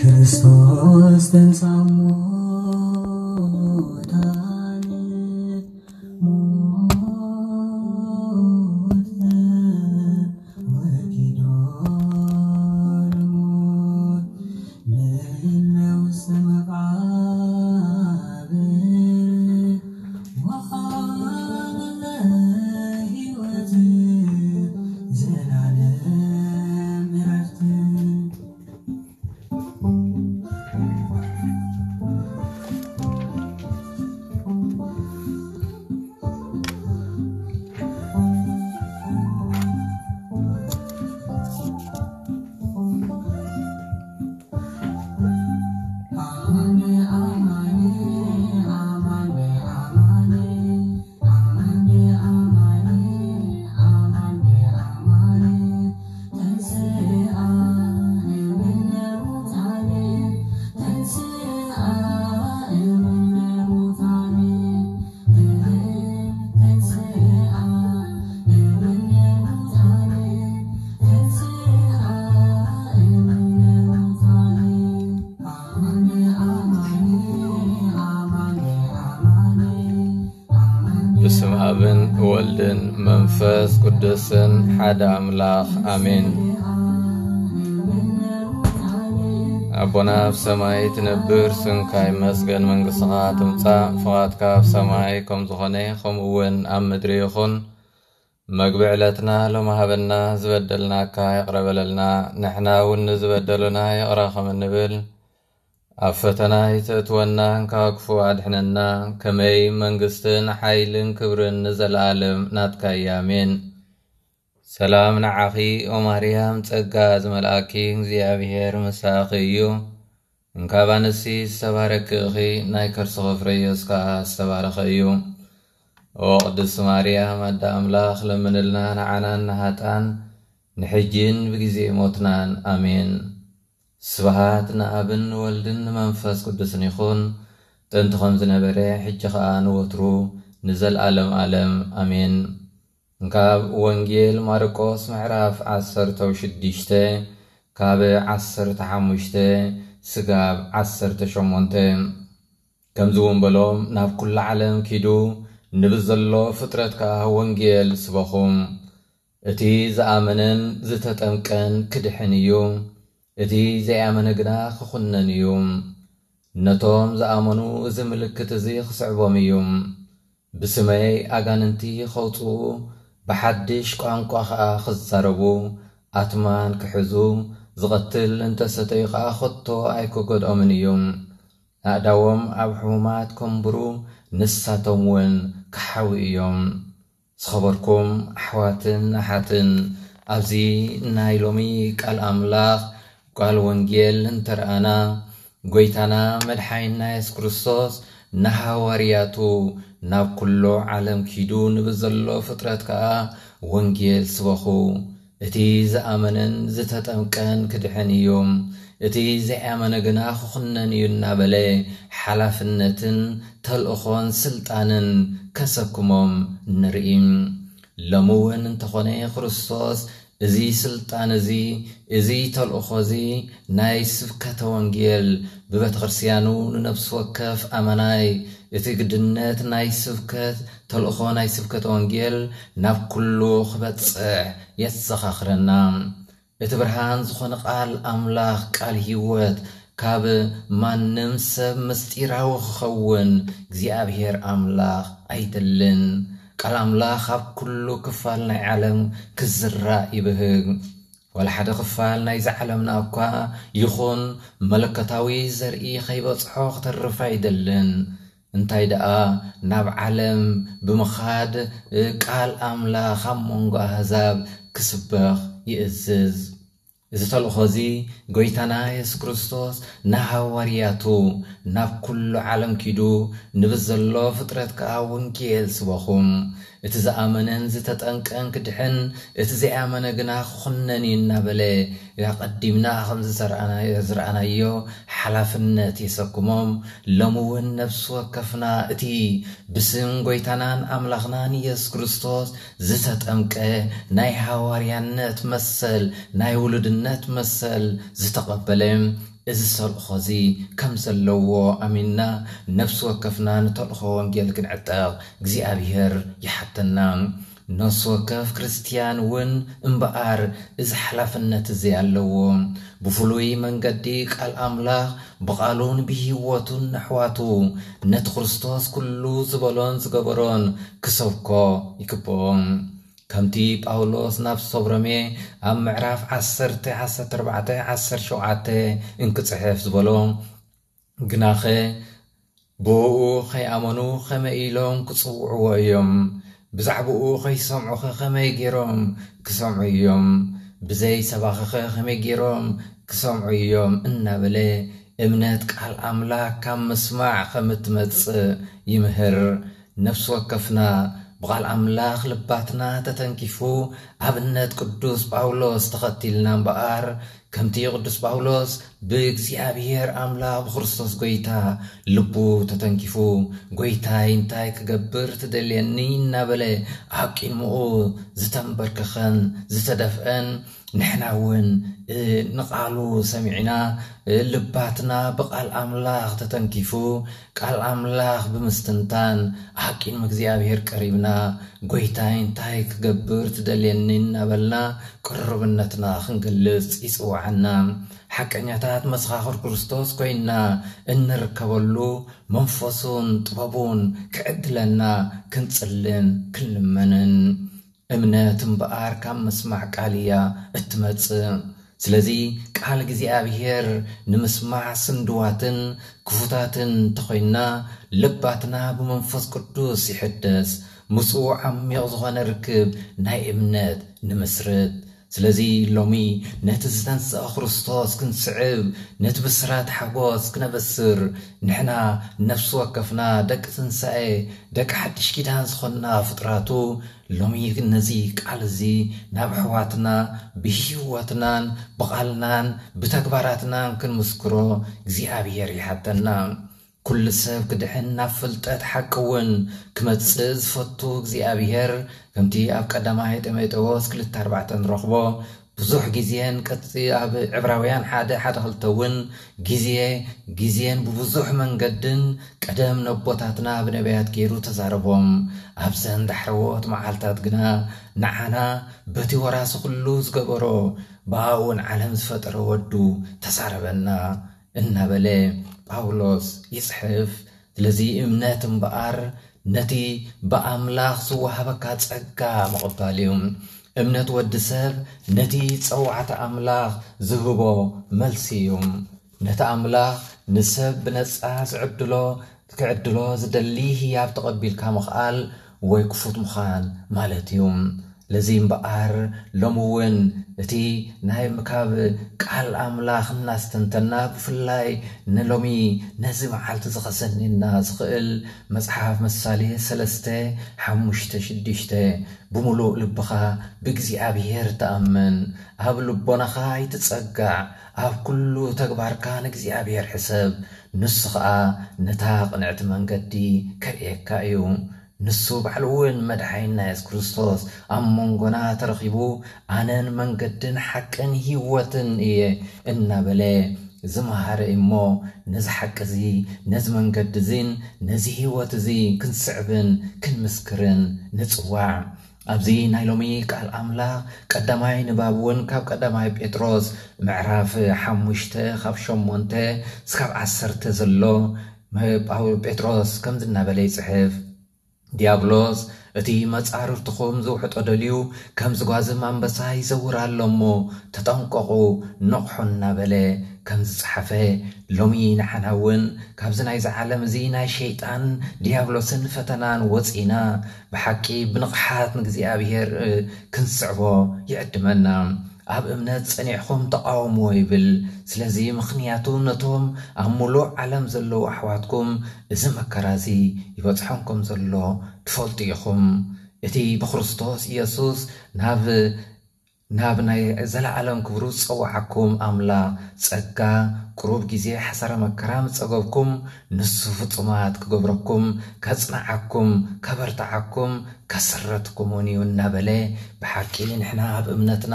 could have sworn بسم أبن ولدن منفس قدسن حدا أملاخ أمين أبونا في سماي تنبر سنكاي مسجن من قصغات مطا فغاتك في سماي كم زخنيخم وين أم مدريخن مقبعلتنا لو ما هبلنا زبدلنا كاي قربللنا نحنا ونزبدلنا زبدلنا يقراخم النبل ኣብ ፈተና ይተእትወና ካብ ክፉ ኣድሕነና ከመይ መንግስትን ሓይልን ክብርን ንዘለኣለም ናትካ እያሜን ሰላም ንዓኺ ኦ ማርያም ጸጋ ዝመልኣኪ እግዚኣብሔር ምሳኺ እዩ እንካብ ኣንስቲ ዝተባረኪ እኺ ናይ ከርስኾ ፍረዮስ ከዓ ዝተባረኸ እዩ ኦ ቅድስቲ ማርያም ኣዳ ኣምላኽ ለምንልና ንዓናን ንሃጣን ንሕጂን ብግዜ ሞትናን ኣሜን ስብሓት ንኣብን ወልድን መንፈስ ቅዱስን ይኹን ጥንቲ ከም ዝነበረ ሕጂ ኸዓ ንወትሩ ንዘለኣለም ኣለም ኣሜን ካብ ወንጌል ማርቆስ ምዕራፍ 16 ካብ 15 ስጋብ 18 ከምዚ እውን በሎም ናብ ኵሉ ዓለም ኪዱ ንብዝ ዘሎ ፍጥረት ከዓ ወንጌል ስበኹም እቲ ዝኣመነን ዝተጠምቀን ክድሕን እዩ እቲ ዘይኣመነ ግና ክኹነን እዩ ነቶም ዝኣመኑ እዚ ምልክት እዚ ክስዕቦም እዩ ብስመይ ኣጋንንቲ ኸውፅኡ ብሓድሽ ቋንቋ ኸዓ ክዛረቡ ኣትማን ክሕዙ ዝቐትል እንተሰተዩ ኸዓ ኸቶ ኣይክገድኦምን እዩ ኣእዳዎም ኣብ ሕሙማት ከምብሩ ንሳቶም እውን ክሓዊ እዮም ዝኸበርኩም ኣሕዋትን ኣሓትን ኣብዚ ናይ ሎሚ ቃል ኣምላኽ ቋል ወንጌል እንተረአና ጐይታና መድሓይን ናያስ ክርስቶስ ንሃዋርያቱ ናብ ኵሎ ዓለም ኪዱ ንብ ዘሎ ፍጥረት ከዓ ወንጌል ስበኹ እቲ ዝኣመነን ዝተጠምቀን ክድሕን እዩ እቲ ዘይኣመነ ግና ክኽነን እዩእናበለ ሓላፍነትን ተልእኾን ስልጣንን ከሰኩሞም ንርኢ ሎም እውን እንተኾነ ክርስቶስ እዚ ስልጣን እዚ እዚ ተልእኾ እዚ ናይ ስብከተ ወንጌል ብቤተ ክርስትያኑ ንነብሲ ወከፍ ኣመናይ እቲ ግድነት ናይ ስብከት ተልእኾ ናይ ስብከተ ወንጌል ናብ ኩሉ ክበጽዕ የዘኻኽረና እቲ ብርሃን ዝኾነ ቓል ኣምላኽ ቃል ህይወት ካብ ማንም ሰብ ምስጢራዊ ክኸውን እግዚኣብሄር ኣምላኽ ኣይደልን قال املاخ اب كل كفالنا علم كزرة يبه ولا حدا كفالنا اذا علمنا اكو يخون ملكتاوي زرعي خيبو صحو خترف يدلن انتي دا ناب علم بمخاد اه، قال املاخ منغو هزاب كسبخ يئزز እዚ ተልእኾ እዚ ጎይታና የሱስ ክርስቶስ ንሃዋርያቱ ናብ ኩሉ ዓለም ኪዱ ንብስ ዘሎ ፍጥረት ከዓ ወንጌል ስበኹም እቲ ዝኣመነን ዝተጠንቀን ክድሕን እቲ ዘይኣመነ ግና ክኹነን እናበለ ኣቐዲምና ከምዝዝረኣናዮ ሓላፍነት የሰጉሞም ሎም እውን ነብሲ ወከፍና እቲ ብስም ጎይታናን ኣምላኽናን ኢየሱስ ክርስቶስ ዝተጠምቀ ናይ ሃዋርያነት መሰል ናይ ውሉድነት መሰል ዝተቐበለ እዚ ዝተልእኾ እዚ ከም ዘለዎ ኣሚንና ነብሲ ወከፍና ንተልእኾ ወንጌል ክንዕጠቕ እግዚኣብሔር ይሓተና نصوكف كريستيان ون امبار إز حلافنة زي اللوم بفلوي من قديك الأملاخ بقالون بهيوتون نحواتو نت خرستوس كلو زبالون زقبرون كسوكو يكبون كمتي باولوس ناب صبرمي أم معراف عسرتي عسرت ربعتي عسر شوعتي إنك تصحف زبالون جناخي بوو خي امنو خي مئيلون كسوعو ايوم ብዛዕባኡ ኸይሰምዑኸ ኸመይ ገይሮም ክሰምዑ እዮም ብዘይ ሰባኽኸ ኸመይ ገይሮም ክሰምዑ እዮም እናበለ እምነት ቃል ኣምላክ ካብ ምስማዕ ከም እትመጽእ ይምህር ነፍሲ ወከፍና ብቓል ኣምላኽ ልባትና ተተንኪፉ ኣብነት ቅዱስ ጳውሎስ ተኸቲልና እምበኣር كمتي قدس باولوس زيابير أملا بخرسطوس غويتا لبو تتنكفو قويتا إنتاي كقبر تدليانين نابلي أكي المؤو زتن بركخن زتدفئن نحنا وين نقالو سمعنا لباتنا بقال أملاخ تتنكفو قال أملاخ بمستنتان أكي المؤزيابير كريبنا قويتا إنتاي كقبر تدليانين نابلنا كربنتنا خنقلس إسوعنا ዝበዓልና ሓቀኛታት መሰኻኽር ክርስቶስ ኮይንና እንርከበሉ መንፈሱን ጥበቡን ክዕድለና ክንጽልን ክንልመንን እምነት እምበኣር ካብ ምስማዕ ቃል እያ እትመፅእ ስለዚ ቃል እግዚኣብሔር ንምስማዕ ስንድዋትን ክፉታትን እንተኮይንና ልባትና ብመንፈስ ቅዱስ ይሕደስ ምስኡ ዓሚቕ ዝኾነ ርክብ ናይ እምነት ንምስርት ስለዚ ሎሚ ነቲ ዝተንስአ ክርስቶስ ክንስዕብ ነቲ ብስራት ሓጎስ ክነበስር ንሕና ነፍሲ ወከፍና ደቂ ትንሳኤ ደቂ ሓድሽ ኪዳን ዝኾንና ፍጥራቱ ሎሚ ነዚ ቃል እዚ ናብ ኣሕዋትና ብሂወትናን ብቓልናን ብተግባራትናን ክንምስክሮ እግዚኣብሄር ይሓተና كل سب كدحن نفلت أتحكون كما تسز فتو زي أبيهر كمتي أب قدام هيت أمي تواس كل تربعة رخبة بزوح جزيان كتي أب عبراويان حدا حدا هلتون جزية جزيان ببزوح من قدن قدام نبوتاتنا بنبيات كيرو تزاربهم أبزن دحروات معالتات قنا نحنا بتي وراس كلوز قبرو باون عالم فترة ودو تزاربنا إنها بلي ጳውሎስ ይጽሕፍ ስለዚ እምነት እምበኣር ነቲ ብኣምላኽ ዝወሃበካ ጸጋ ምቕባል እዩ እምነት ወዲ ሰብ ነቲ ጸዋዕቲ ኣምላኽ ዝህቦ መልሲ እዩ ነቲ ኣምላኽ ንሰብ ብነጻ ዝዕድሎ ክዕድሎ ዝደሊ ህያብ ተቐቢልካ ምኽኣል ወይ ክፉት ምዃን ማለት እዩ ለዚ እምበኣር ሎሚ እውን እቲ ናይ ምካብ ቃል ኣምላኽ እናስተንተና ብፍላይ ንሎሚ ነዚ መዓልቲ ዝኸሰኒና ዝኽእል መፅሓፍ መሳሌ ሰለስተ ሓሙሽተ ሽዱሽተ ብምሉእ ልብኻ ብእግዚኣብሄር ተኣምን ኣብ ልቦናኻ ይትፀጋዕ ኣብ ኩሉ ተግባርካ ንእግዚኣብሄር ሕሰብ ንሱ ከዓ ነታ ቕንዕቲ መንገዲ ከርእየካ እዩ ንሱ ባዕሉ እውን መድሓይና የሱስ ክርስቶስ ኣብ መንጎና ተረኺቡ ኣነን መንገድን ሓቅን ህይወትን እየ እናበለ ዝመሃረ እሞ ነዚ ሓቂ እዚ ነዚ መንገዲ እዚን ነዚ ህይወት እዚ ክንስዕብን ክንምስክርን ንፅዋዕ ኣብዚ ናይ ሎሚ ቃል ኣምላኽ ቀዳማይ ንባብ እውን ካብ ቀዳማይ ጴጥሮስ ምዕራፍ ሓሙሽተ ካብ ሸሞንተ ስካብ ዓሰርተ ዘሎ ጴጥሮስ ከምዚ እናበለ ይፅሕፍ ዲያብሎስ እቲ መጻርፍትኹም ዝውሕጦ ደልዩ ከም ዝጓዝም ኣንበሳ ይዘውር ኣሎሞ ተጠንቀቑ ነቑሑ እናበለ ከም ዝፀሓፈ ሎሚ ንሓና እውን ካብዚ ናይዚ ዓለም እዚ ናይ ሸይጣን ዲያብሎስን ፈተናን ወፂና ብሓቂ ብንቕሓት ንእግዚኣብሔር ክንስዕቦ ይዕድመና ኣብ እምነት ጸኒዕኹም ተቃወምዎ ይብል ስለዚ ምኽንያቱ ነቶም ኣብ ሙሉእ ዓለም ዘለዉ ኣሕዋትኩም እዚ መከራ እዚ ይበፅሖምኩም ዘሎ ትፈልጡ ኢኹም እቲ ብክርስቶስ ኢየሱስ ናብ ናብ ናይ ዘለዓለም ክብሩ ዝፀዋዓኩም ኣምላ ፀጋ ቅሩብ ግዜ ሓሰረ መከራ ፀገብኩም ንሱ ፍፁማት ክገብረኩም ከጽናዓኩም ከበርትዓኩም ከስረትኩም እውን እዩ እናበለ ብሓቂ ንሕና ኣብ እምነትና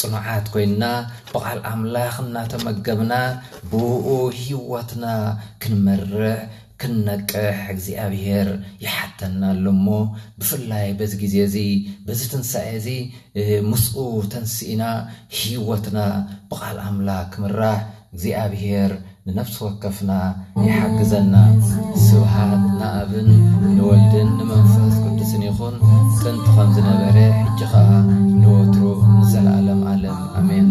ፅኑዓት ኮይንና ብቓል ኣምላኽ እናተመገብና ብኡ ህይወትና ክንመርሕ ክንነቅሕ እግዚኣብሄር ይሓተና ኣሎ እሞ ብፍላይ በዚ ግዜ እዚ በዚ ትንሳኤ እዚ ምስኡ ተንስኢና ሂወትና ብቓል ኣምላክ ክምራሕ እግዚኣብሄር ንነፍሲ ወከፍና ይሓግዘና ስብሓት ንኣብን ንወልድን ንመንፈስ ቅዱስን ይኹን ጥንቲ ከም ዝነበረ ሕጂ ከዓ ንወትሩ ንዘለኣለም ኣለም ኣሜን